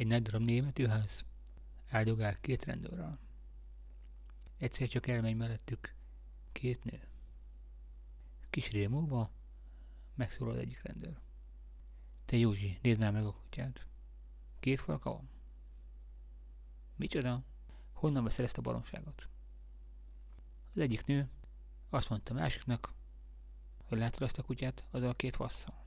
Egy nagy darab németűház áldogál két rendőrrel. Egyszer csak elmegy mellettük két nő. Kis múlva megszólal egyik rendőr. Te Józsi, nézd már meg a kutyát. Két farka van? Micsoda? Honnan veszel ezt a baromságot? Az egyik nő azt mondta másiknak, hogy látod azt a kutyát, az a két vasszal.